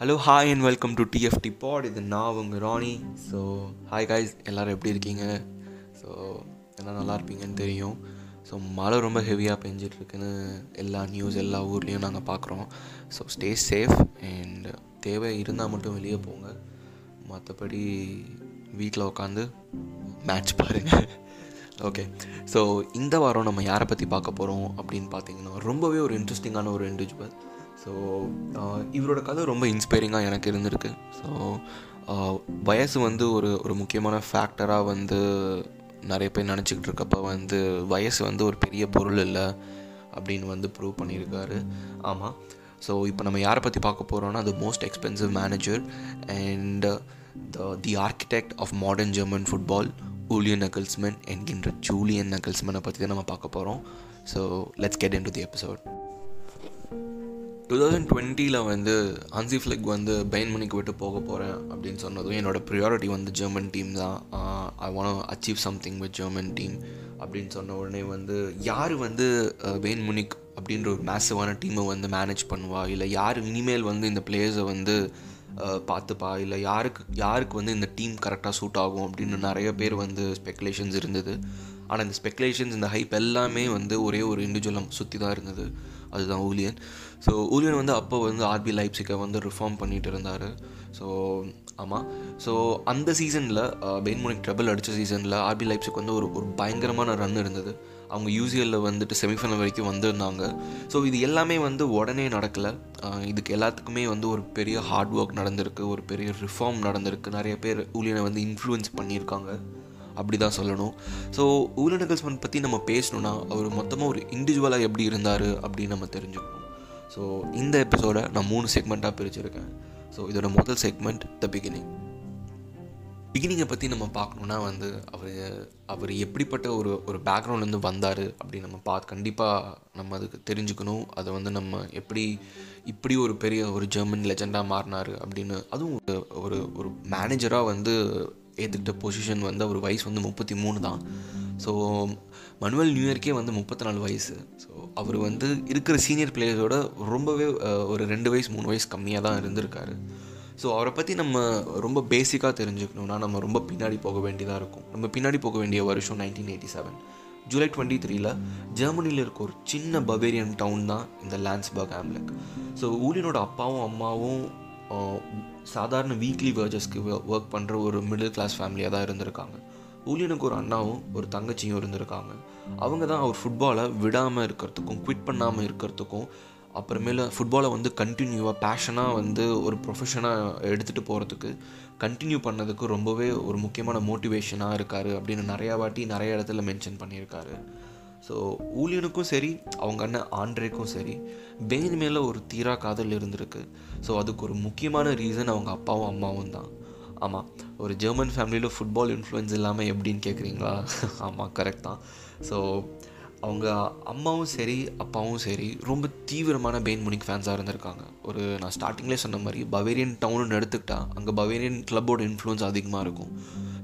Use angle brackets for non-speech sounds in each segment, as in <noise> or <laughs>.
Hello hi and welcome to DFT pod இது நான் உங்கள் ராணி. ஸோ ஹாய் காய்ஸ் எல்லோரும் எப்படி இருக்கீங்க? ஸோ எல்லாம் நல்லா இருப்பீங்கன்னு தெரியும். ஸோ மழை ரொம்ப ஹெவியாக பெஞ்சிட்ருக்குன்னு எல்லா நியூஸ் எல்லா ஊர்லேயும் நாங்கள் பார்க்குறோம் ஸோ ஸ்டே சேஃப் அண்ட் தேவை இருந்தால் மட்டும் வெளியே போங்க. மற்றபடி வீட்டில் உட்காந்து மேட்ச் பாருங்கள் ஓகே ஸோ இந்த வாரம் நம்ம யாரை பற்றி பார்க்க போகிறோம் அப்படின்னு பார்த்தீங்கன்னா ரொம்பவே ஒரு இன்ட்ரெஸ்டிங்கான ஒரு இண்டிவிஜுவல் ஸோ இவரோட கதை ரொம்ப இன்ஸ்பைரிங்காக எனக்கு இருந்திருக்கு. ஸோ வயசு வந்து ஒரு ஒரு முக்கியமான ஃபேக்டராக வந்து நிறைய பேர் நினச்சிக்கிட்டு இருக்கப்போ வந்து வயசு வந்து ஒரு பெரிய பொருள் இல்லை அப்படின்னு வந்து ப்ரூவ் பண்ணியிருக்காரு. ஆமாம் ஸோ இப்போ நம்ம யாரை பற்றி பார்க்க போகிறோன்னா அது most expensive manager and the the architect of modern German football Julian Nagelsmann என்கின்ற ஜூலியன் நக்கல்ஸ்மெனை பற்றி தான் நம்ம பார்க்க போகிறோம் so let's get into the episode two thousand டுவெண்ட்டியில் வந்து ஹன்சி ஃப்ளிக் வந்து பெயின் மணிக்கு விட்டு போக போகிறேன் அப்படின்னு சொன்னதும் என்னோடய ப்ரியாரிட்டி வந்து ஜெர்மன் டீம் தான். I want achieve something with German team அப்படின்னு சொன்ன உடனே வந்து யார் வந்து பெயின் முனிக் அப்படின்ற ஒரு மேசிவான டீமை வந்து மேனேஜ் பண்ணுவா? இல்லை யார் இனிமேல் வந்து இந்த பிளேயர்ஸை வந்து பார்த்துப்பா? இல்லை யாருக்கு யாருக்கு வந்து இந்த டீம் கரெக்டாக சூட் ஆகும் அப்படின்னு நிறைய பேர் வந்து ஸ்பெக்குலேஷன்ஸ் இருந்தது. ஆனால் இந்த ஸ்பெக்குலேஷன்ஸ் இந்த ஹைப் எல்லாமே வந்து ஒரே ஒரு இண்டிவிஜுவலம் சுற்றி தான் இருந்தது. அதுதான் ஊலியன் ஸோ ஊலியன் வந்து அப்போ வந்து ஆர்பி லைப்ஸிக்கை வந்து ரிஃபார்ம் பண்ணிகிட்டு இருந்தார். ஸோ ஆமாம் ஸோ அந்த சீசனில் பெயின்மோனிக் ட்ரபிள் அடித்த சீசனில் ஆர்பி லைப்ஸுக்கு வந்து ஒரு ஒரு பயங்கரமான ரன் இருந்தது. அவங்க யூசிஎல்லில் வந்துட்டு செமிஃபைனல் வரைக்கும் வந்திருந்தாங்க. ஸோ இது எல்லாமே வந்து உடனே நடக்கலை. இதுக்கு எல்லாத்துக்குமே வந்து ஒரு பெரிய ஹார்ட் ஒர்க் நடந்திருக்கு. ஒரு பெரிய ரிஃபார்ம் நடந்திருக்கு. நிறைய பேர் ஊழியனை வந்து இன்ஃப்ளூயன்ஸ் பண்ணியிருக்காங்க. அப்படி தான் சொல்லணும் ஸோ ஊலியன் பற்றி நம்ம பேசணுன்னா அவர் மொத்தமாக ஒரு இண்டிவிஜுவலாக எப்படி இருந்தார் அப்படின்னு நம்ம தெரிஞ்சுக்கணும். ஸோ இந்த எபிசோடை நான் மூணு செக்மெண்ட்டாக பிரிச்சிருக்கேன். ஸோ இதோட முதல் செக்மெண்ட் த பிகினிங் பிகினிங்கை பற்றி நம்ம பார்க்கணுன்னா வந்து அவர் அவர் எப்படிப்பட்ட ஒரு ஒரு பேக்ரவுண்ட்லேருந்து வந்தார் அப்படின்னு நம்ம பார்த்து கண்டிப்பாக நம்ம அதுக்கு தெரிஞ்சுக்கணும். அதை வந்து நம்ம எப்படி இப்படி ஒரு பெரிய ஒரு ஜெர்மன் லெஜெண்டாக மாறினார் அப்படின்னு அதுவும் ஒரு ஒரு ஒரு மேனேஜராக வந்து ஏற்றுக்கிட்ட பொசிஷன் வந்து அவர் வயசு வந்து முப்பத்தி மூணு தான். ஸோ மனுவல் நியூ இயர்க்கே வந்து முப்பத்தி நாலு வயசு. ஸோ அவர் வந்து இருக்கிற சீனியர் பிளேயர்ஸோட ரொம்பவே ஒரு ரெண்டு வயசு மூணு வயசு கம்மியாக தான் இருந்திருக்காரு. ஸோ அவரை பற்றி நம்ம ரொம்ப பேசிக்காக தெரிஞ்சுக்கணுன்னா நம்ம ரொம்ப பின்னாடி போக வேண்டியதாக இருக்கும். நம்ம பின்னாடி போக வேண்டிய வருஷம் nineteen eighty seven July twenty த்ரீல ஜெர்மனியில் இருக்க ஒரு சின்ன பவேரியன் டவுன் தான் இந்த லான்ஸ்பர்க் ஆம்லெக் ஸோ ஊலினோட அப்பாவும் அம்மாவும் சாதாரண வீக்லி வேர்ஜஸ்க்கு ஒர்க் பண்ணுற ஒரு மிடில் கிளாஸ் ஃபேமிலியாக தான் இருந்திருக்காங்க. ஊழியனுக்கு ஒரு அண்ணாவும் ஒரு தங்கச்சியும் இருந்திருக்காங்க. அவங்க தான் அவர் ஃபுட்பாலை விடாமல் இருக்கிறதுக்கும் குவிட் பண்ணாமல் இருக்கிறதுக்கும் அப்புறமேல ஃபுட்பாலை வந்து கண்டினியூவாக பேஷனாக வந்து ஒரு ப்ரொஃபஷனாக எடுத்துகிட்டு போகிறதுக்கு கண்டினியூ பண்ணதுக்கு ரொம்பவே ஒரு முக்கியமான மோட்டிவேஷனாக இருக்கார் அப்படின்னு நிறையா வாட்டி நிறைய இடத்துல மென்ஷன் பண்ணியிருக்காரு. ஸோ ஊழியனுக்கும் சரி அவங்க அண்ணன் ஆண்ட்ரேக்கும் சரி பெயின் மேலே ஒரு தீரா காதல் இருந்திருக்கு. ஸோ அதுக்கு ஒரு முக்கியமான ரீசன் அவங்க அப்பாவும் அம்மாவும் தான். ஆமாம் ஒரு ஜெர்மன் ஃபேமிலியில் ஃபுட்பால் இன்ஃப்ளூயன்ஸ் இல்லாமல் எப்படின்னு கேட்குறீங்களா <laughs> ஆமாம் கரெக்ட் தான். ஸோ அவங்க அம்மாவும் சரி அப்பாவும் சரி ரொம்ப தீவிரமான பெயின் முனிக் ஃபேன்ஸாக இருந்திருக்காங்க. ஒரு நான் ஸ்டார்டிங்லேயே சொன்ன மாதிரி பவேரியன் டவுன்னு எடுத்துக்கிட்டால் அங்கே பவேரியன் கிளப்போட இன்ஃப்ளூன்ஸ் அதிகமாக இருக்கும்.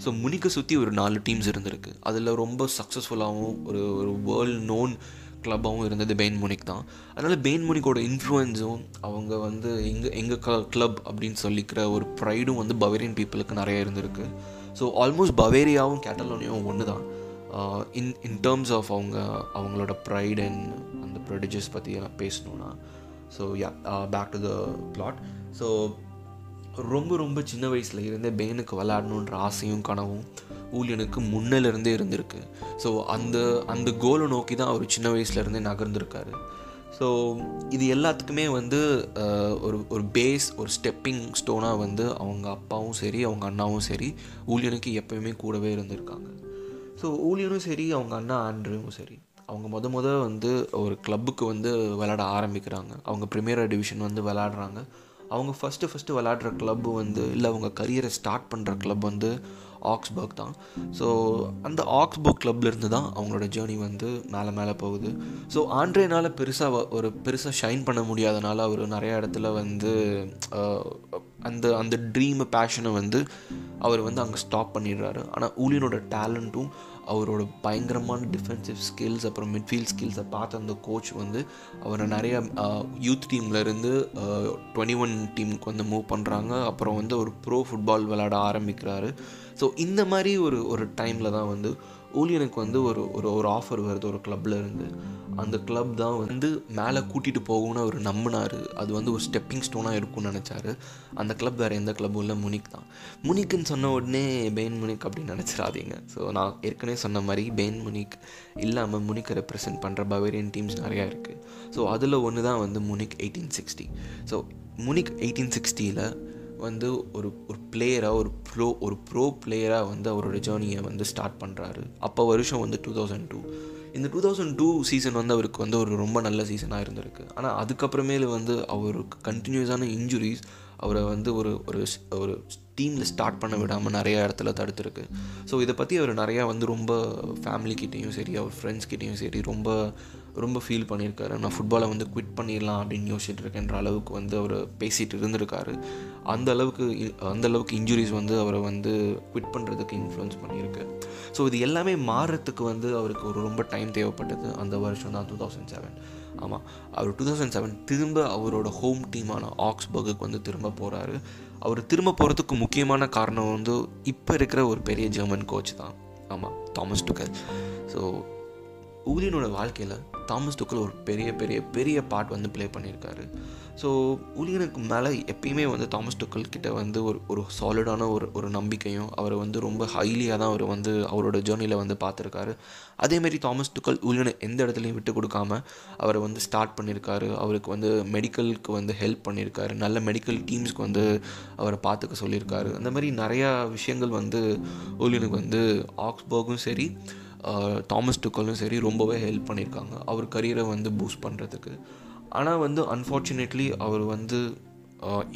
ஸோ முனிக்கை சுற்றி ஒரு நாலு டீம்ஸ் இருந்திருக்கு. அதில் ரொம்ப சக்ஸஸ்ஃபுல்லாகவும் ஒரு ஒரு வேர்ல்ட் நோன் கிளப்பாகவும் இருந்தது பெயின் முனிக் தான். அதனால் பெயின் முனிக்கோட இன்ஃப்ளூயன்ஸும் அவங்க வந்து எங்கள் எங்கள் க கிளப் அப்படின்னு சொல்லிக்கிற ஒரு ப்ரைடும் வந்து பவேரியன் பீப்புளுக்கு நிறைய இருந்திருக்கு. ஸோ ஆல்மோஸ்ட் பவேரியாவும் கேட்டலோனியாவும் ஒன்று தான் இன் இன் டேர்ம்ஸ் ஆஃப் அவங்க அவங்களோட ப்ரைட் அண்ட் அந்த ப்ரொடியூஸ் பற்றி பேசணுன்னா so yeah back to the plot so ரொம்ப ரொம்ப சின்ன வயசில் இருந்தே பெயினுக்கு விளையாடணுன்ற ஆசையும் கனவும் ஊழியனுக்கு முன்னிலிருந்தே இருந்திருக்கு. ஸோ அந்த அந்த கோலை நோக்கி தான் அவர் சின்ன வயசுலேருந்தே நகர்ந்துருக்காரு. ஸோ இது எல்லாத்துக்குமே வந்து uh, ஒரு ஒரு பேஸ் ஒரு ஸ்டெப்பிங் ஸ்டோனாக வந்து அவங்க அப்பாவும் சரி அவங்க அண்ணாவும் சரி ஊழியனுக்கு எப்போயுமே கூடவே இருந்திருக்காங்க. ஸோ ஊழியனும் சரி அவங்க அண்ணா ஆண்ட்ரியும் சரி. அவங்க முத முத வந்து ஒரு கிளப்புக்கு வந்து விளாட ஆரம்பிக்கிறாங்க. அவங்க ப்ரீமியர் டிவிஷன் வந்து விளாடுறாங்க அவங்க ஃபஸ்ட்டு ஃபஸ்ட்டு விளாடுற கிளப்பு வந்து இல்லை அவங்க கரியரை ஸ்டார்ட் பண்ணுற கிளப் வந்து ஆக்ஸ்பர்க் தான். ஸோ அந்த ஆக்ஸ்பர்க் கிளப்லேருந்து தான் அவங்களோட ஜேர்னி வந்து மேலே மேலே போகுது. ஸோ ஆண்ட்ரேனால் பெருசாக ஒரு பெருசாக ஷைன் பண்ண முடியாதனால அவர் நிறைய இடத்துல வந்து அந்த அந்த ட்ரீம் பேஷனை வந்து அவர் வந்து அங்கே ஸ்டாப் பண்ணிடுறாரு. ஆனால் ஊழியனோட டேலண்ட்டும் அவரோட பயங்கரமான டிஃபென்சிவ் ஸ்கில்ஸ் அப்புறம் மிட்ஃபீல்ட் ஸ்கில்ஸை பார்த்த அந்த கோச் வந்து அவரை நிறைய யூத் டீம்லேருந்து டுவெண்ட்டி ஒன் டீமுக்கு வந்து மூவ் பண்ணுறாங்க அப்புறம் வந்து ஒரு ப்ரோ ஃபுட்பால் விளாட ஆரம்பிக்கிறாரு. ஸோ இந்த மாதிரி ஒரு ஒரு டைமில் தான் வந்து ஊழியனுக்கு வந்து ஒரு ஒரு ஒரு ஆஃபர் வருது ஒரு கிளப்பில் இருந்து. அந்த கிளப் தான் வந்து மேலே கூட்டிகிட்டு போகும்னு அவர் நம்பினார். அது வந்து ஒரு ஸ்டெப்பிங் ஸ்டோனாக இருக்கும்னு நினச்சாரு. அந்த கிளப் வேறு எந்த கிளப்பும் இல்லை முனிக் தான். முனிக்குன்னு சொன்ன உடனே பெயின் முனிக் அப்படின்னு நினச்சிடாதீங்க. ஸோ நான் ஏற்கனவே சொன்ன மாதிரி பெயின் முனிக் இல்லாமல் முனிக்கை ரெப்ரசென்ட் பண்ணுற பவேரியன் டீம்ஸ் நிறையா இருக்குது ஸோ அதில் ஒன்று தான் வந்து Munich eighteen sixty so Munich eighteen சிக்ஸ்டியில் வந்து ஒரு ஒரு பிளேயராக ஒரு ப்ரோ ஒரு ப்ரோ பிளேயராக வந்து அவரோட ஜேர்னியை வந்து ஸ்டார்ட் பண்ணுறாரு அப்போ வருஷம் வந்து டூ தௌசண்ட் டூ இந்த டூ தௌசண்ட் டூ சீசன் வந்து அவருக்கு வந்து ஒரு ரொம்ப நல்ல சீசனாக இருந்திருக்கு. ஆனால் அதுக்கப்புறமேலு வந்து அவருக்கு கண்டினியூஸான இன்ஜுரிஸ் அவரை வந்து ஒரு ஒரு ஒரு டீமில் ஸ்டார்ட் பண்ண விடாமல் நிறையா இடத்துல தடுத்துருக்கு. ஸோ இதை பற்றி அவர் நிறையா வந்து ரொம்ப ஃபேமிலிக்கிட்டேயும் சரி அவர் ஃப்ரெண்ட்ஸ்கிட்டேயும் சரி ரொம்ப ரொம்ப ஃபீல் பண்ணியிருக்காரு. நான் ஃபுட்பாலை வந்து குவிட் பண்ணிடலாம் அப்படின்னு யோசிச்சுட்டு இருக்கேன்ற அளவுக்கு வந்து அவர் பேசிகிட்டு இருந்திருக்காரு. அந்த அளவுக்கு அந்த அளவுக்கு இன்ஜுரிஸ் வந்து அவரை வந்து குவிட் பண்ணுறதுக்கு இன்ஃப்ளூயன்ஸ் பண்ணியிருக்கு. ஸோ இது எல்லாமே மாறுறதுக்கு வந்து அவருக்கு ஒரு ரொம்ப டைம் தேவைப்பட்டது. அந்த வருஷம் தான் டூ தௌசண்ட் செவன் ஆமாம் அவர் டூ தௌசண்ட் செவன் திரும்ப அவரோட ஹோம் டீமான ஆக்ஸ்பர்குக்கு வந்து திரும்ப போகிறாரு அவர் திரும்ப போகிறதுக்கு முக்கியமான காரணம் வந்து இப்போ இருக்கிற ஒரு பெரிய ஜெர்மன் கோச் தான். ஆமாம் தாமஸ் டுக்கர் ஸோ ஊதியனோட வாழ்க்கையில் தாமஸ் டுக்கல் ஒரு பெரிய பெரிய பெரிய பார்ட் வந்து ப்ளே பண்ணியிருக்காரு ஸோ ஊழியனுக்கு மேலே எப்பயுமே வந்து தாமஸ் டுக்கல் கிட்ட வந்து ஒரு ஒரு சாலிடான ஒரு ஒரு நம்பிக்கையும் அவரை வந்து ரொம்ப ஹைலியாக தான் அவர் வந்து அவரோட ஜேர்னியில் வந்து பார்த்துருக்காரு. அதேமாரி தாமஸ் டுக்கல் ஊழியனை எந்த இடத்துலையும் விட்டு கொடுக்காம அவரை வந்து ஸ்டார்ட் பண்ணியிருக்காரு அவருக்கு வந்து மெடிக்கலுக்கு வந்து ஹெல்ப் பண்ணியிருக்காரு நல்ல மெடிக்கல் டீம்ஸ்க்கு வந்து அவரை பார்த்துக்க சொல்லியிருக்காரு அந்த மாதிரி நிறையா விஷயங்கள் வந்து ஊழியனுக்கு வந்து ஆக்ஸ்போர்க்கும் சரி தாமஸ் டுக்கலும் சரி ரொம்பவே ஹெல்ப் பண்ணியிருக்காங்க. அவர் கரியரை வந்து பூஸ்ட் பண்ணுறதுக்கு ஆனால் வந்து அன்ஃபார்ச்சுனேட்லி அவர் வந்து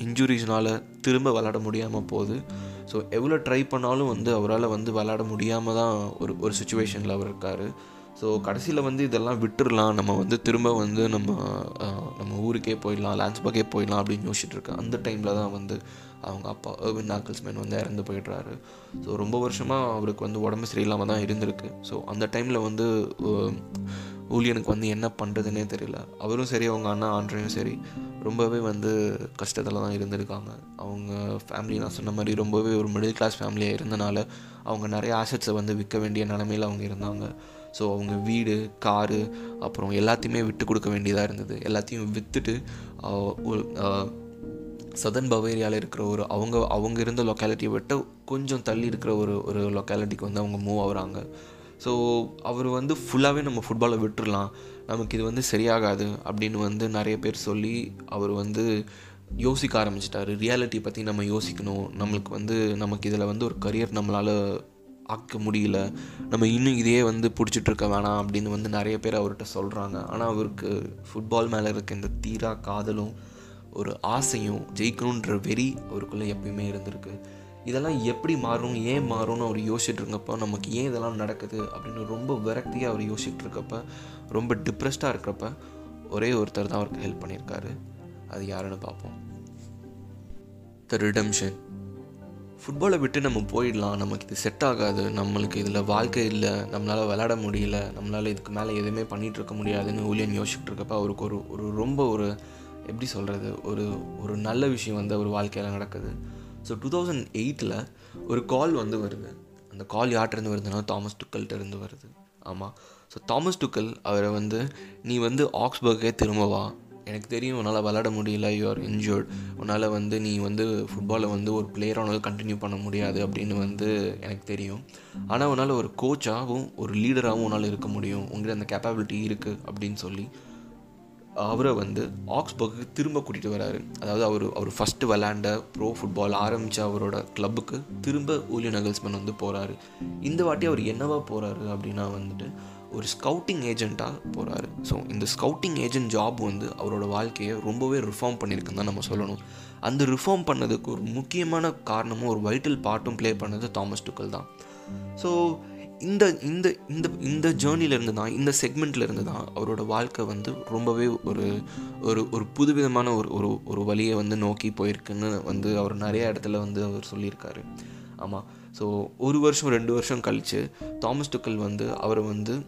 இன்ஜுரிஸ்னால் திரும்ப விளாட முடியாமல் போகுது. ஸோ எவ்வளோ ட்ரை பண்ணாலும் வந்து அவரால் வந்து விளாட முடியாமல் தான் ஒரு ஒரு சுச்சுவேஷனில் அவர் இருக்கார். ஸோ கடைசியில் வந்து இதெல்லாம் விட்டுடலாம் நம்ம வந்து திரும்ப வந்து நம்ம நம்ம ஊருக்கே போயிடலாம் லேண்ட்ஸ்பாக்கே போயிடலாம் அப்படின்னு யோசிச்சுட்டு இருக்கேன் அந்த டைமில் தான் வந்து அவங்க அப்பா ஏர்வின் நாக்கல்ஸ்மேன் வந்து இறந்து போயிடுறாரு. ஸோ ரொம்ப வருஷமாக அவருக்கு வந்து உடம்பு சரியில்லாமல் தான் இருந்திருக்கு. ஸோ அந்த டைமில் வந்து ஊழியனுக்கு வந்து என்ன பண்ணுறதுனே தெரியல. அவரும் சரி அவங்க அண்ணா ஆண்டையும் சரி ரொம்பவே வந்து கஷ்டத்தில் தான் இருந்திருக்காங்க. அவங்க ஃபேமிலி நான் சொன்ன மாதிரி ரொம்பவே ஒரு மிடில் கிளாஸ் ஃபேமிலியாக இருந்தனால அவங்க நிறைய ஆசட்ஸை வந்து விற்க வேண்டிய நிலமையில் அவங்க இருந்தாங்க. ஸோ அவங்க வீடு காரு அப்புறம் எல்லாத்தையுமே விட்டு கொடுக்க வேண்டியதாக இருந்தது. எல்லாத்தையும் விற்றுட்டு சதன் பவேரியாவில் இருக்கிற ஒரு அவங்க அவங்க இருந்த லொக்காலிட்டியை விட்டு கொஞ்சம் தள்ளி இருக்கிற ஒரு ஒரு லொக்காலிட்டிக்கு வந்து அவங்க மூவ் ஆகுறாங்க. ஸோ அவர் வந்து ஃபுல்லாகவே நம்ம ஃபுட்பாலை விட்டுடலாம் நமக்கு இது வந்து சரியாகாது அப்படின்னு வந்து நிறைய பேர் சொல்லி அவர் வந்து யோசிக்க ஆரம்பிச்சிட்டாரு. ரியாலிட்டி பற்றி நம்ம யோசிக்கணும். நம்மளுக்கு வந்து நமக்கு இதில் வந்து ஒரு கரியர் நம்மளால் ஆக்க முடியல. நம்ம இன்னும் இதையே வந்து பிடிச்சிட்டு இருக்க வேணாம் அப்படின்னு வந்து நிறைய பேர் அவர்கிட்ட சொல்கிறாங்க ஆனால் அவருக்கு ஃபுட்பால் மேலே இருக்க இந்த தீரா காதலும் ஒரு ஆசையும் ஜெயிக்கணுன்ற வெறி அவருக்குள்ளே எப்பயுமே இருந்திருக்கு. இதெல்லாம் எப்படி மாறும் ஏன் மாறும்னு அவர் யோசிச்சுட்டு இருக்கப்போ நமக்கு ஏன் இதெல்லாம் நடக்குது அப்படின்னு ரொம்ப விரக்தியாக அவர் யோசிச்சுட்டு இருக்கப்ப ரொம்ப டிப்ரெஸ்டாக இருக்கிறப்ப ஒரே ஒருத்தர் தான் அவருக்கு ஹெல்ப் பண்ணியிருக்காரு. அது யாருன்னு பார்ப்போம். த ரிடம்ஷன் ஃபுட்பாலை விட்டு நம்ம போயிடலாம். நமக்கு இது செட் ஆகாது. நம்மளுக்கு இதில் வாழ்க்கை இல்லை. நம்மளால் விளாட முடியல. நம்மளால் இதுக்கு மேலே எதுவுமே பண்ணிகிட்டு இருக்க முடியாதுன்னு ஊழியன் யோசிச்சுட்டு இருக்கப்ப அவருக்கு ஒரு ஒரு ரொம்ப ஒரு எப்படி சொல்கிறது ஒரு ஒரு நல்ல விஷயம் வந்து ஒரு வாழ்க்கையில் நடக்குது. ஸோ டூ தௌசண்ட் எயிட்டில் ஒரு கால் வந்து வருது. அந்த கால் யார்கிட்டருந்து வருதுன்னா தாமஸ் டுக்கல்கிட்ட இருந்து வருது. ஆமாம் ஸோ தாமஸ் டுக்கல் அவரை வந்து நீ வந்து ஆக்ஸ்பர்க்கே திரும்ப வா. எனக்கு தெரியும் உன்னால் விளாட முடியல. யூஆர் இன்ஜூர்ட் உன்னால் வந்து நீ வந்து ஃபுட்பாலை வந்து ஒரு பிளேயராக உன்னால் கண்டினியூ பண்ண முடியாது அப்படின்னு வந்து எனக்கு தெரியும். ஆனால் உன்னால் ஒரு கோச்சாகவும் ஒரு லீடராகவும் உன்னால் இருக்க முடியும். உங்கள்கிட்ட அந்த கேப்பபிலிட்டி இருக்குது அப்படின்னு சொல்லி. அவரை வந்து ஆக்ஸ்பர்க்கு திரும்ப கூட்டிகிட்டு வராரு. அதாவது அவர் அவர் ஃபஸ்ட்டு விளாண்ட ப்ரோ ஃபுட்பால் ஆரம்பித்த அவரோட கிளப்புக்கு திரும்ப ஊலியன் நகல்ஸ்மேன் வந்து போகிறாரு இந்த வாட்டி அவர் என்னவா போகிறாரு அப்படின்னா வந்துட்டு ஒரு ஸ்கவுட்டிங் ஏஜெண்ட்டாக போகிறாரு ஸோ இந்த ஸ்கவுட்டிங் ஏஜென்ட் ஜாப் வந்து அவரோட வாழ்க்கையை ரொம்பவே ரிஃபார்ம் பண்ணியிருக்குன்னு தான் நம்ம சொல்லணும். அந்த ரிஃபார்ம் பண்ணதுக்கு ஒரு முக்கியமான காரணமும் ஒரு வைட்டல் பார்ட்டும் ப்ளே பண்ணது தாமஸ் டுக்கல் தான். ஸோ இந்த இந்த இந்த இந்த ஜேர்னிலேருந்து தான் இந்த செக்மெண்ட்லேருந்து தான் அவரோட வாழ்க்கை வந்து ரொம்பவே ஒரு ஒரு ஒரு புதுவிதமான ஒரு ஒரு ஒரு வழியை வந்து நோக்கி போயிருக்குன்னு வந்து அவர் நிறைய இடத்துல வந்து அவர் சொல்லியிருக்காரு. ஆமாம் ஸோ ஒரு வருஷம் ரெண்டு வருஷம் கழித்து தாமஸ் டுக்கல் வந்து அவரை வந்து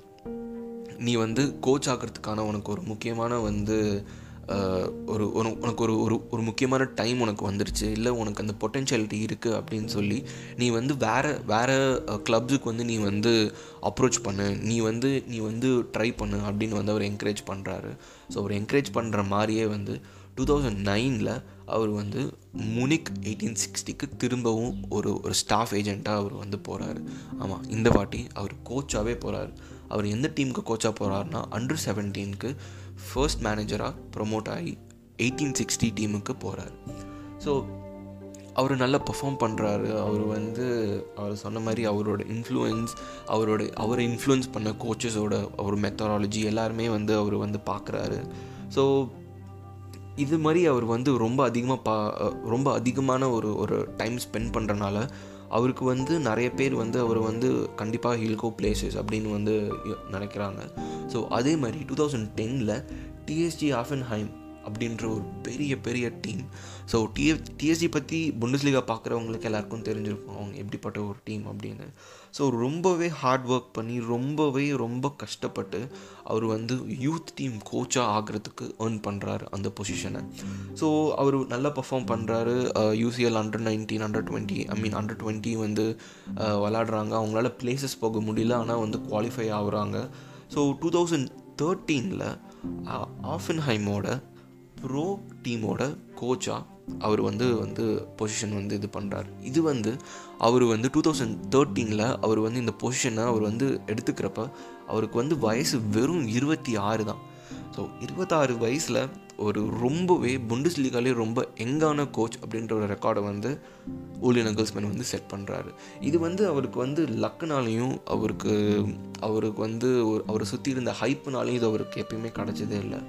நீ வந்து கோச் ஆகிறதுக்கான உனக்கு ஒரு முக்கியமான வந்து ஒரு- உனக்கு ஒரு ஒரு ஒரு முக்கியமான டைம் உனக்கு வந்துருச்சு. இல்லை உனக்கு அந்த பொட்டென்ஷியாலிட்டி இருக்குது அப்படின்னு சொல்லி நீ வந்து வேறு வேறு கிளப்ஸுக்கு வந்து நீ வந்து அப்ரோச் பண்ணு. நீ வந்து நீ வந்து ட்ரை பண்ணு அப்படின்னு வந்து அவர் என்கரேஜ் பண்ணுறாரு ஸோ அவர் என்கரேஜ் பண்ணுற மாதிரியே வந்து டூ தௌசண்ட் நைனில் அவர் வந்து முனிக் எயிட்டீன் சிக்ஸ்டிக்கு திரும்பவும் ஒரு ஒரு ஸ்டாஃப் ஏஜெண்ட்டாக அவர் வந்து போகிறாரு ஆமாம் இந்த வாட்டி அவர் கோச்சாகவே போகிறாரு அவர் எந்த டீமுக்கு கோச்சாக போகிறாருன்னா அண்டர் செவன்டீனுக்கு ஃபர்ஸ்ட் மேனேஜராக ப்ரொமோட் ஆகி எயிட்டீன் சிக்ஸ்டி டீமுக்கு போகிறாரு ஸோ அவர் நல்லா பெர்ஃபார்ம் பண்ணுறாரு அவர் வந்து அவர் சொன்ன மாதிரி அவரோட இன்ஃப்ளூயன்ஸ் அவரோட அவரை இன்ஃப்ளூயன்ஸ் பண்ண கோச்சஸோட அவர் மெத்தடாலஜி எல்லாருமே வந்து அவர் வந்து பார்க்குறாரு ஸோ இது மாதிரி அவர் வந்து ரொம்ப அதிகமாக பா ரொம்ப அதிகமான ஒரு ஒரு டைம் ஸ்பெண்ட் பண்ணுறனால அவருக்கு வந்து நிறைய பேர் வந்து அவர் வந்து கண்டிப்பாக ஹில்கோ பிளேசஸ் அப்படின்னு வந்து நினைக்கிறாங்க. ஸோ அதே மாதிரி டூ தௌசண்ட் டெனில் டிஎஸ்ஜி ஆஃபன்ஹைம் அப்படின்ற ஒரு பெரிய பெரிய டீம் ஸோ டிஎஃப் டிஎஸ்சி பற்றி புண்டஸ்லீகா பார்க்குறவங்களுக்கு எல்லாருக்கும் தெரிஞ்சிருக்கும் அவங்க எப்படிப்பட்ட ஒரு டீம் அப்படின்னு. ஸோ ரொம்பவே ஹார்ட் ஒர்க் பண்ணி ரொம்பவே ரொம்ப கஷ்டப்பட்டு அவர் வந்து யூத் டீம் கோச்சாக ஆகிறதுக்கு ஏர்ன் பண்ணுறாரு அந்த பொசிஷனை ஸோ அவர் நல்லா பர்ஃபார்ம் பண்ணுறாரு UCL under nineteen under twenty I mean under twenty வந்து விளாட்றாங்க விளாடுறாங்க அவங்களால பிளேசஸ் போக முடியல ஆனால் வந்து குவாலிஃபை ஆகுறாங்க. ஸோ டூ தௌசண்ட் தேர்ட்டீனில் ஆஃபன்ஹைமோட ப்ரோ டீமோட கோச்சாக அவர் வந்து வந்து பொசிஷன் வந்து இது பண்ணுறாரு இது வந்து அவர் வந்து டூ தௌசண்ட் தேர்ட்டீனில் அவர் வந்து இந்த பொசிஷனை அவர் வந்து எடுத்துக்கிறப்ப அவருக்கு வந்து வயசு வெறும் இருபத்தி ஆறு தான். ஸோ இருபத்தாறு வயசில் ஒரு ரொம்பவே புண்டிஸ் லீகாலே ரொம்ப எங்கான கோச் அப்படின்ற ஒரு ரெக்கார்டை வந்து ஊலியன் நகல்ஸ்மேன் வந்து செட் பண்ணுறாரு இது வந்து அவருக்கு வந்து லக்குனாலையும் அவருக்கு அவருக்கு வந்து ஒரு அவரை சுற்றி இருந்த ஹைப்புனாலையும் இது அவருக்கு எப்பயுமே கிடச்சதே இல்லை.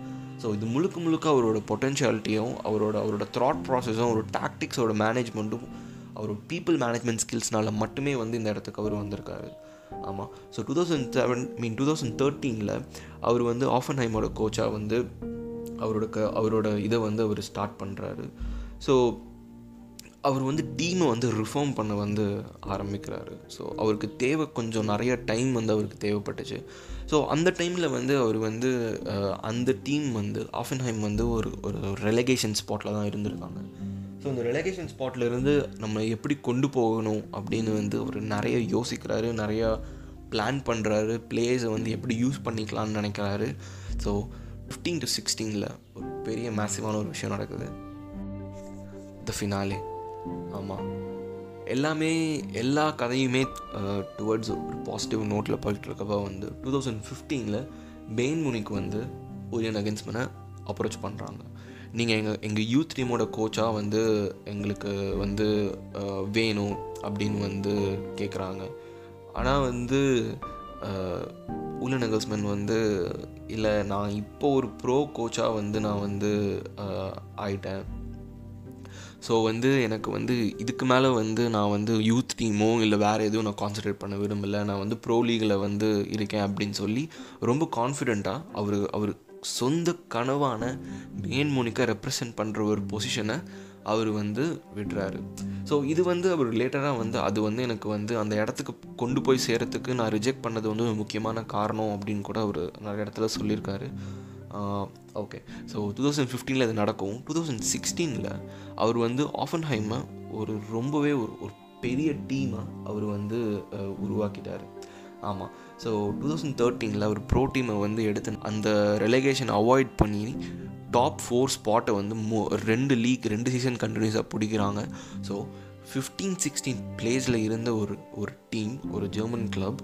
ஸோ இது முழுக்க முழுக்க அவரோட பொட்டென்ஷியாலிட்டியும் அவரோட அவரோட த்ராட் ப்ராசஸும் அவரோட டாக்டிக்ஸோட மேனேஜ்மெண்ட்டும் அவரோட பீப்புள் மேனேஜ்மெண்ட் ஸ்கில்ஸ்னால மட்டுமே வந்து இந்த இடத்துக்கு அவர் வந்திருக்காரு. ஆமாம் so two thousand seven mean two thousand தேர்ட்டீனில் அவர் வந்து ஆஃபன்ஹைமோட கோச்சாக வந்து அவரோட க அவரோட இதை வந்து அவர் ஸ்டார்ட் பண்ணுறாரு ஸோ அவர் வந்து டீமை வந்து ரிஃபார்ம் பண்ண வந்து ஆரம்பிக்கிறாரு. ஸோ அவருக்கு தேவை கொஞ்சம் நிறைய டைம் வந்து அவருக்கு தேவைப்பட்டுச்சு. ஸோ அந்த டைமில் வந்து அவர் வந்து அந்த டீம் வந்து ஆஃபன்ஹைம் வந்து ஒரு ஒரு ரெலகேஷன் ஸ்பாட்டில் தான் இருந்திருக்காங்க. ஸோ அந்த ரெலகேஷன் ஸ்பாட்டில் இருந்து நம்ம எப்படி கொண்டு போகணும் அப்படின்னு வந்து அவர் நிறைய யோசிக்கிறாரு. நிறையா பிளான் பண்ணுறாரு பிளேயர்ஸை வந்து எப்படி யூஸ் பண்ணிக்கலாம்னு நினைக்கிறாரு. ஸோ ஃபிஃப்டீன் டு சிக்ஸ்டீனில் ஒரு பெரிய மேசிவான ஒரு விஷயம் நடக்குது. த ஃபினாலே ஆமாம் எல்லாமே எல்லா கதையுமே டுவர்ட்ஸ் ஒரு பாசிட்டிவ் நோட்டில் போயிட்டுருக்கப்ப வந்து டூ தௌசண்ட் ஃபிஃப்டீனில் பெயின் முனிக்கு வந்து ஓரியன் அகேன்ஸ்மனை அப்ரோச் பண்ணுறாங்க நீங்கள் எங்கள் எங்கள் யூத் டீமோட கோச்சாக வந்து எங்களுக்கு வந்து வேணும் அப்படின்னு வந்து கேட்குறாங்க ஆனால் வந்து உலன் நகல்ஸ்மேன் வந்து இல்லை நான் இப்போ ஒரு ப்ரோ கோச்சாக வந்து நான் வந்து ஆயிட்டேன். ஸோ வந்து எனக்கு வந்து இதுக்கு மேலே வந்து நான் வந்து யூத் டீமோ இல்லை வேறு எதுவும் நான் கான்சன்ட்ரேட் பண்ண விரும்பல. நான் வந்து ப்ரோ லீகில் வந்து இருக்கேன் அப்படின்னு சொல்லி ரொம்ப கான்ஃபிடெண்ட்டாக அவர் அவர் சொந்த கனவான மேன் மோனிக்கா ரெப்ரசன்ட் பண்ணுற ஒரு பொசிஷனை அவர் வந்து விடுறாரு. ஸோ இது வந்து அவர் ரிலேட்டடாக வந்து அது வந்து எனக்கு வந்து அந்த இடத்துக்கு கொண்டு போய் சேரத்துக்கு நான் ரிஜெக்ட் பண்ணது வந்து ஒரு முக்கியமான காரணம் அப்படின்னு கூட அவர் நிறைய இடத்துல சொல்லியிருக்காரு. ஓகே ஸோ டூ தௌசண்ட் ஃபிஃப்டீனில் இது நடக்கும். டூ தௌசண்ட் சிக்ஸ்டீனில் அவர் வந்து ஆஃபன்ஹைமை ஒரு ரொம்பவே ஒரு ஒரு பெரிய டீமாக அவர் வந்து uh, உருவாக்கிட்டார். ஆமாம் ஸோ டூ தௌசண்ட் தேர்ட்டீனில் அவர் ப்ரோ டீமை வந்து எடுத்து அந்த ரெலகேஷன் அவாய்ட் பண்ணி டாப் ஃபோர் ஸ்பாட்டை வந்து மோ ரெண்டு லீக் ரெண்டு சீசன் கண்டினியூஸாக பிடிக்கிறாங்க. ஸோ ஃபிஃப்டீன் சிக்ஸ்டீன் பிளேஸில் இருந்த ஒரு ஒரு டீம் ஒரு ஜெர்மன் கிளப்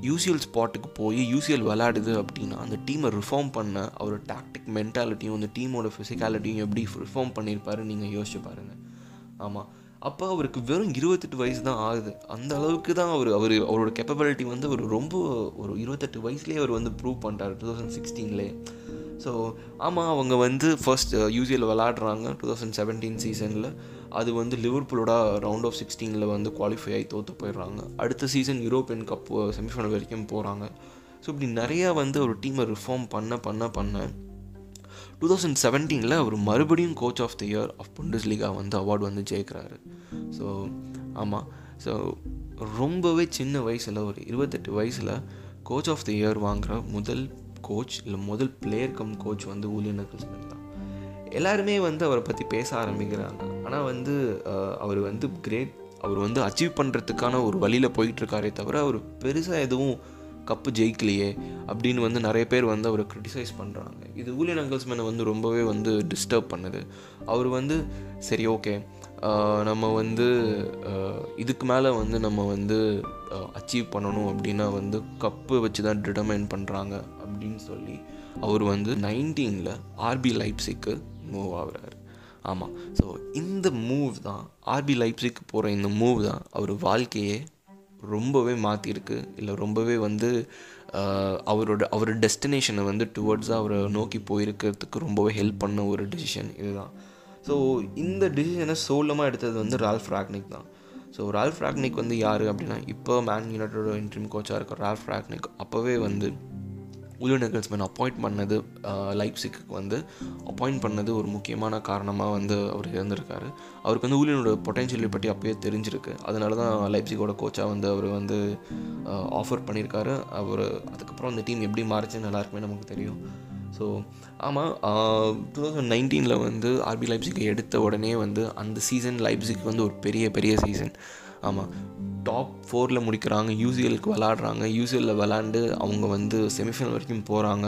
யூசிஎல் ஸ்பாட்டுக்கு போய் யூசிஎல் விளாடுது அப்படின்னா அந்த டீமை ரிஃபார்ம் பண்ண அவர் டாக்டிக் மென்டாலிட்டியும் அந்த டீமோட ஃபிசிக்காலிட்டியும் எப்படி ரிஃபார்ம் பண்ணியிருப்பாரு நீங்கள் யோசிச்சு பாருங்கள் ஆமாம் அப்போ அவருக்கு வெறும் இருபத்தெட்டு வயசு தான் ஆகுது. அந்த அளவுக்கு தான் அவர் அவர் அவரோட கெப்பபிலிட்டி வந்து அவர் ரொம்ப ஒரு இருபத்தெட்டு வயசுலேயே அவர் வந்து ப்ரூவ் பண்ணிட்டார் டூ தௌசண்ட் சிக்ஸ்டீன்லேயே ஸோ ஆமாம் அவங்க வந்து ஃபர்ஸ்ட் யூசிஎல் விளாடுறாங்க டூ தௌசண்ட் செவன்டீன் சீசனில் அது வந்து லிவர்பூலோட ரவுண்ட் ஆஃப் சிக்ஸ்டீனில் வந்து குவாலிஃபை ஆகி தோற்று போயிடுறாங்க. அடுத்த சீசன் யூரோப்பியன் கப் செமிஃபைனல் வரைக்கும் போகிறாங்க ஸோ இப்படி நிறையா வந்து ஒரு டீமை ரிஃபார்ம் பண்ண பண்ண பண்ண டூ தௌசண்ட் செவன்டீனில் அவர் மறுபடியும் coach of the year of Bundesliga வந்து அவார்டு வந்து ஜெயிக்கிறாரு. ஸோ ஆமாம் ஸோ ரொம்பவே சின்ன வயசில் ஒரு இருபத்தெட்டு வயசில் கோச் ஆஃப் தி இயர் வாங்குகிற முதல் கோச் இல்லை முதல் பிளேயர் கம் கோச் வந்து ஊலியன் நக்கல்ஸ்மேன் தான். எல்லாருமே வந்து அவரை பற்றி பேச ஆரம்பிக்கிறாங்க. ஆனால் வந்து அவர் வந்து கிரேட் அவர் வந்து அச்சீவ் பண்ணுறதுக்கான ஒரு வழியில் போயிட்டுருக்காரே தவிர அவர் பெருசாக எதுவும் கப்பு ஜெயிக்கலையே அப்படின்னு வந்து நிறைய பேர் வந்து அவரை க்ரிட்டிசைஸ் பண்ணுறாங்க இது ஊழியன் அங்கிள்ஸ் மேனை வந்து ரொம்பவே வந்து டிஸ்டர்ப் பண்ணுது. அவர் வந்து சரி ஓகே நம்ம வந்து இதுக்கு மேலே வந்து நம்ம வந்து அச்சீவ் பண்ணணும் அப்படின்னா வந்து கப்பு வச்சு தான் டிட்டர்மைன் பண்ணுறாங்க அப்படின்னு சொல்லி அவர் வந்து நைன்டீனில் ஆர்பி லைப்ஸிக்கு மூவ் ஆகுறாரு. ஆமாம் ஸோ இந்த மூவ் தான் ஆர்பி லைப்ஸிக்கு போகிற இந்த மூவ் தான் அவர் வாழ்க்கையே ரொம்பவே மாற்றிருக்கு இல்லை ரொம்பவே வந்து அவரோட அவர் டெஸ்டினேஷனை வந்து டுவர்ட்ஸாக அவரை நோக்கி போயிருக்கிறதுக்கு ரொம்பவே ஹெல்ப் பண்ண ஒரு டிசிஷன் இதுதான். ஸோ இந்த டிசிஷனை சோலமாக எடுத்தது வந்து ரால்ஃப் ராக்னிக் தான். ஸோ ரால்ஃப் ராக்னிக் வந்து யார் அப்படின்னா இப்போ மேன் யுனைடோட இன்ட்ரீம் கோச்சாக இருக்க ரால்ஃப் ராக்னிக் அப்போவே வந்து உலு நெகல்ஸ்மேன் அப்பாயிண்ட் பண்ணது லைப்ஸிக்கு வந்து அப்பாயிண்ட் பண்ணது ஒரு முக்கியமான காரணமாக வந்து அவர் இருந்திருக்காரு. அவருக்கு வந்து ஊழியனோட பொட்டென்ஷியலை பற்றி அப்போயே தெரிஞ்சிருக்கு. அதனால தான் லைப்ஸிக்கோட கோச்சாக வந்து அவர் வந்து ஆஃபர் பண்ணியிருக்காரு அவர் அதுக்கப்புறம் அந்த டீம் எப்படி மாறுச்சுன்னு எல்லாருக்குமே நமக்கு தெரியும். ஸோ ஆமாம் டூ தௌசண்ட் நைன்டீனில் வந்து ஆர்பி லைப்ஸிக்கு எடுத்த உடனே வந்து அந்த சீசன் லைப்ஸிக்கு வந்து ஒரு பெரிய பெரிய சீசன் ஆமாம் டாப் ஃபோரில் முடிக்கிறாங்க யூசிஎலுக்கு விளாடுறாங்க யூசிஎல்லில் விளாண்டு அவங்க வந்து செமிஃபைனல் வரைக்கும் போகிறாங்க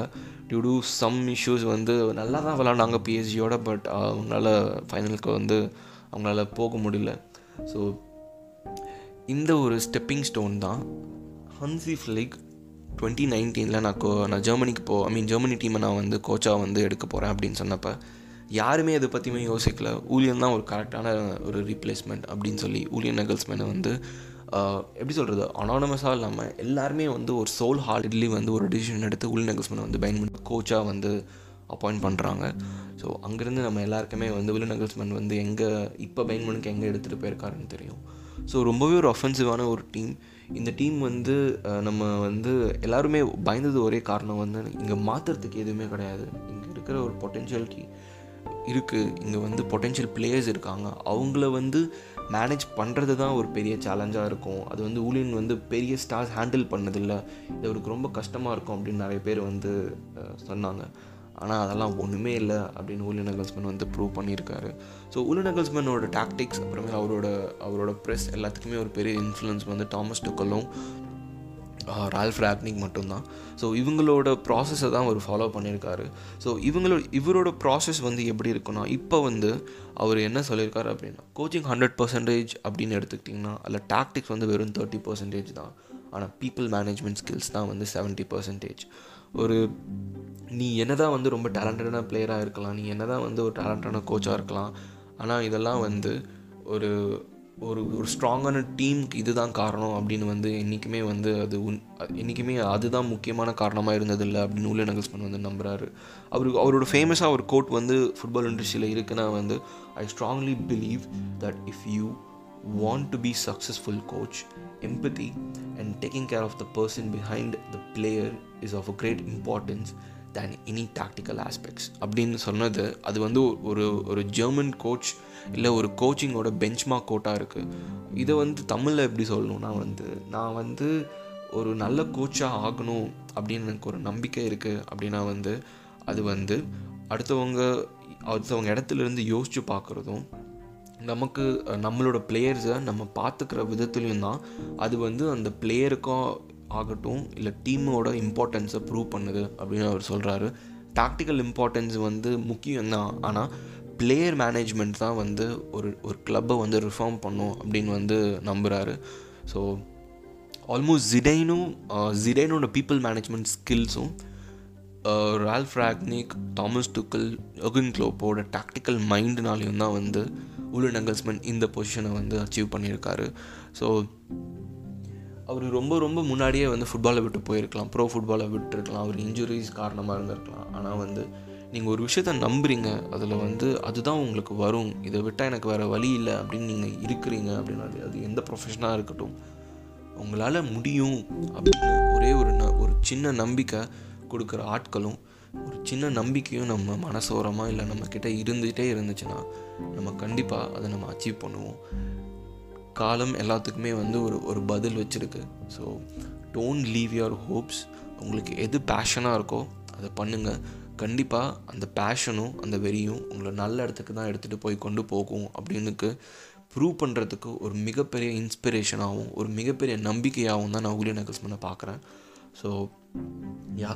டியூ டு சம் இஷ்யூஸ் வந்து நல்லா தான் விளாண்டாங்க பிஎஸ்ஜியோட பட் அவங்களால ஃபைனலுக்கு வந்து அவங்களால போக முடியல. ஸோ இந்த ஒரு ஸ்டெப்பிங் ஸ்டோன் தான் ஹன்சி ஃப்ளிக் டுவெண்ட்டி நைன்டீனில் நான் கோ நான் ஜெர்மனிக்கு போ ஐ மீன் ஜெர்மனி டீமை நான் வந்து கோச்சாக வந்து எடுக்க போகிறேன் அப்படின்னு சொன்னப்போ யாருமே அதை பற்றியுமே யோசிக்கல. ஊழியன் தான் ஒரு கரெக்டான ஒரு ரீப்ளேஸ்மெண்ட் அப்படின்னு சொல்லி ஊழியன் நகல்ஸ்மேனை வந்து எப்படி சொல்கிறது அனானமஸாக இல்லாமல் எல்லாருமே வந்து ஒரு சோல் ஹார்ட்லி வந்து ஒரு டிசிஷன் எடுத்து ஊழியன் வந்து பயன் பண்ணி கோச்சாக வந்து அப்பாயிண்ட் பண்ணுறாங்க ஸோ அங்கேருந்து நம்ம எல்லாருக்குமே வந்து வில்லு நகல்ஸ்மேன் வந்து எங்கே இப்போ பெயின்மனுக்கு எங்கே எடுத்துகிட்டு போயிருக்காருன்னு தெரியும். ஸோ ரொம்பவே ஒரு அஃபென்சிவான ஒரு டீம் இந்த டீம் வந்து நம்ம வந்து எல்லாருமே பயந்தது ஒரே காரணம் வந்து இங்கே மாற்றுறதுக்கு எதுவுமே கிடையாது. இங்கே இருக்கிற ஒரு பொட்டென்ஷியாலிட்டி இருக்குது இங்கே வந்து பொட்டென்ஷியல் பிளேயர்ஸ் இருக்காங்க. அவங்கள வந்து மேனேஜ் பண்ணுறது தான் ஒரு பெரிய சேலஞ்சாக இருக்கும். அது வந்து ஊழியன் வந்து பெரிய ஸ்டார்ஸ் ஹேண்டில் பண்ணதில்லை. இது அவருக்கு ரொம்ப கஷ்டமாக இருக்கும் அப்படின்னு நிறைய பேர் வந்து சொன்னாங்க. ஆனால் அதெல்லாம் ஒன்றுமே இல்லை அப்படின்னு ஊலியன் நகல்ஸ்மேன் வந்து ப்ரூவ் பண்ணியிருக்காரு. ஸோ ஊலியன் நகல்ஸ்மேனோட டாக்டிக்ஸ் அப்புறமே அவரோட அவரோட ப்ரெஸ் எல்லாத்துக்குமே ஒரு பெரிய இன்ஃப்ளூயன்ஸ் வந்து தாமஸ் டுக்கலும் ரால்ஃப் ராக்னிக் மட்டும்தான். ஸோ இவங்களோட ப்ராசஸை தான் அவர் ஃபாலோ பண்ணியிருக்காரு. ஸோ இவங்களோட இவரோட ப்ராசஸ் வந்து எப்படி இருக்குன்னா இப்போ வந்து அவர் என்ன சொல்லியிருக்காரு அப்படின்னா கோச்சிங் ஹண்ட்ரட் பர்சன்டேஜ் அப்படின்னு எடுத்துக்கிட்டிங்கன்னா அதில் டாக்டிக்ஸ் வந்து வெறும் தேர்ட்டி பர்சன்டேஜ் தான். ஆனால் பீப்புள் மேனேஜ்மெண்ட் ஸ்கில்ஸ் தான் வந்து செவன்ட்டி பர்சன்டேஜ் ஒரு நீ என்ன தான் வந்து ரொம்ப டேலண்டடான பிளேயராக இருக்கலாம் நீ என்ன தான் வந்து ஒரு டேலண்டான கோச்சாக இருக்கலாம் ஆனால் இதெல்லாம் வந்து ஒரு ஒரு ஒரு ஸ்ட்ராங்கான டீமுக்கு இதுதான் காரணம் அப்படின்னு வந்து என்றைக்குமே வந்து அது உன் என்றைக்குமே அதுதான் முக்கியமான காரணமாக இருந்ததில்லை அப்படின்னு உள்ள நகல்ஸ்மன் வந்து நம்புகிறாரு அவருக்கு அவரோட ஃபேமஸாக ஒரு கோட் வந்து ஃபுட்பால் இண்டஸ்ட்ரியில் இருக்குன்னா வந்து I strongly believe that if you want to be successful coach empathy and taking care of the person behind the player is of a great importance. Then any tactical aspects அப்படின்னு சொன்னது அது வந்து ஒரு ஒரு German coach இல்லை ஒரு கோச்சிங்கோட benchmark கோட்டாக இருக்குது இதை வந்து தமிழில் எப்படி சொல்லணும்னா வந்து நான் வந்து ஒரு நல்ல கோச்சாக ஆகணும் அப்படின்னு எனக்கு ஒரு நம்பிக்கை இருக்குது அப்படின்னா வந்து அது வந்து அடுத்தவங்க அடுத்தவங்க இடத்துலேருந்து யோசித்து பார்க்குறதும் நமக்கு நம்மளோட பிளேயர்ஸை நம்ம பார்த்துக்கிற விதத்துலையும் தான் அது வந்து அந்த பிளேயருக்கும் ஆகட்டும் இல்லை டீமோட இம்பார்ட்டன்ஸை ப்ரூவ் பண்ணுது அப்படின்னு அவர் சொல்கிறாரு டாக்டிக்கல் இம்பார்ட்டன்ஸ் வந்து முக்கியம் தான் ஆனால் பிளேயர் மேனேஜ்மெண்ட் தான் வந்து ஒரு ஒரு கிளப்பை வந்து ரிஃபார்ம் பண்ணும் அப்படின்னு வந்து நம்புகிறாரு ஸோ ஆல்மோஸ்ட் ஜிடைனும் ஜிடைனோட பீப்புள் மேனேஜ்மெண்ட் ஸ்கில்ஸும் ரால்ஃப் ராக்னிக் தாமஸ் டுக்கல் யோகன் க்ளோப்போட டாக்டிக்கல் மைண்டுனாலையும் தான் வந்து உலு நங்கல்ஸ்மன் இந்த பொசிஷனை வந்து அச்சீவ் பண்ணியிருக்காரு. ஸோ அவர் ரொம்ப ரொம்ப முன்னாடியே வந்து ஃபுட்பாலை விட்டு போயிருக்கலாம். ப்ரோ ஃபுட்பாலை விட்டுருக்கலாம். அவர் இன்ஜுரிஸ் காரணமாக இருந்திருக்கலாம். ஆனால் வந்து நீங்கள் ஒரு விஷயத்த நம்புறீங்க. அதில் வந்து அதுதான் உங்களுக்கு வரும். இதை விட்டால் எனக்கு வேறு வழி இல்லை அப்படின்னு நீங்கள் இருக்கிறீங்க அப்படின்னா அது எந்த ப்ரொஃபஷனாக இருக்கட்டும் உங்களால் முடியும் அப்படின்னு ஒரே ஒரு ந ஒரு சின்ன நம்பிக்கை கொடுக்குற ஆட்களும் ஒரு சின்ன நம்பிக்கையும் நம்ம மனசோரமாக இல்லை நம்மக்கிட்ட இருந்துகிட்டே இருந்துச்சுன்னா நம்ம கண்டிப்பாக அதை நம்ம அச்சீவ் பண்ணுவோம். காலம் எல்லாத்துக்குமே வந்து ஒரு ஒரு பதில் வச்சுருக்கு. So don't leave your hopes உங்களுக்கு எது பேஷனாக இருக்கோ அதை பண்ணுங்கள் கண்டிப்பாக அந்த பேஷனும் அந்த வெறியும் உங்களை நல்ல இடத்துக்கு தான் எடுத்துகிட்டு போய் கொண்டு போகும் அப்படின்னுக்கு ப்ரூவ் பண்ணுறதுக்கு ஒரு மிகப்பெரிய இன்ஸ்பிரேஷனாகவும் ஒரு மிகப்பெரிய நம்பிக்கையாகவும் தான் நான் ஊழிய நகல்ஸ்மனை பார்க்குறேன். ஸோ யா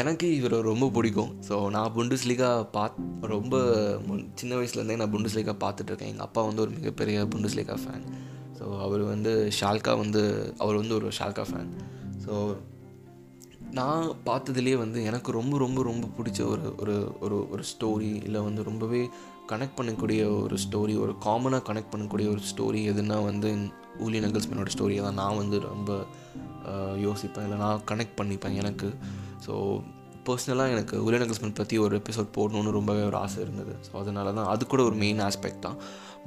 எனக்கு இவரை ரொம்ப பிடிக்கும். ஸோ நான் புண்டுஸ்லீகா பாத் ரொம்ப சின்ன வயசுலேருந்தே நான் புண்டுஸ்லீகா பார்த்துட்ருக்கேன் எங்கள் அப்பா வந்து ஒரு மிகப்பெரிய புண்டுஸ்லீகா ஃபேன் ஸோ அவர் வந்து ஷால்கா வந்து அவர் வந்து ஒரு ஷால்கா ஃபேன் ஸோ நான் பார்த்ததுலேயே வந்து எனக்கு ரொம்ப ரொம்ப ரொம்ப பிடிச்ச ஒரு ஒரு ஒரு ஒரு ஸ்டோரி இல்லை வந்து ரொம்பவே கனெக்ட் பண்ணக்கூடிய ஒரு ஸ்டோரி ஒரு காமனாக கனெக்ட் பண்ணக்கூடிய ஒரு ஸ்டோரி எதுனா வந்து ஊலி நகல்ஸ்மேனோட ஸ்டோரியை தான் நான் வந்து ரொம்ப யோசிப்பேன். இல்லை நான் கனெக்ட் பண்ணிப்பேன் எனக்கு. ஸோ பர்சனலாக எனக்கு ஊலி நகல்ஸ்மேன் பற்றி ஒரு எபிசோட் போடணுன்னு ரொம்பவே ஒரு ஆசை இருந்தது. ஸோ அதனால தான் அது கூட ஒரு மெயின் ஆஸ்பெக்ட் தான்.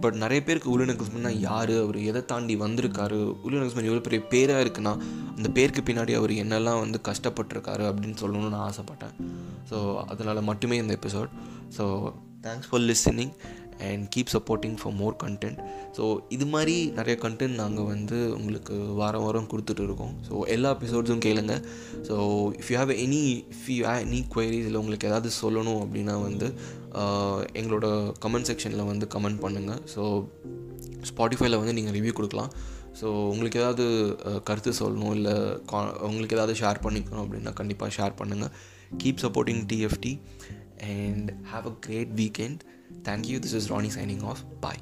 பட் நிறைய பேருக்கு ஊலி நகல்ஸ்மேன்னா யார் அவர் எதை தாண்டி வந்திருக்காரு? ஊலி நகல்ஸ்மேன் எவ்வளோ பெரிய பேராக இருக்குன்னா அந்த பேருக்கு பின்னாடி அவர் என்னெல்லாம் வந்து கஷ்டப்பட்டிருக்காரு அப்படின்னு சொல்லணும்னு நான் ஆசைப்பட்டேன். ஸோ அதனால் மட்டுமே இந்த episode so thanks for listening and keep supporting for more content so இது மாதிரி நிறைய கண்டென்ட் நாங்கள் வந்து உங்களுக்கு வாரம் வாரம் கொடுத்துட்டு இருக்கோம். ஸோ எல்லா எபிசோட்ஸும் கேளுங்க. So if you have any if you have any queries இல்லை உங்களுக்கு ஏதாவது சொல்லணும் அப்படின்னா வந்து எங்களோட கமெண்ட் செக்ஷனில் வந்து கமெண்ட் பண்ணுங்கள் ஸோ ஸ்பாட்டிஃபைல வந்து நீங்கள் ரிவ்யூ கொடுக்கலாம். ஸோ உங்களுக்கு ஏதாவது கருத்து சொல்லணும் இல்லை கா உங்களுக்கு ஏதாவது ஷேர் பண்ணிக்கணும் அப்படின்னா கண்டிப்பாக ஷேர் பண்ணுங்கள் keep supporting TFT and have a great weekend Thank you. This is Ronnie signing off. Bye.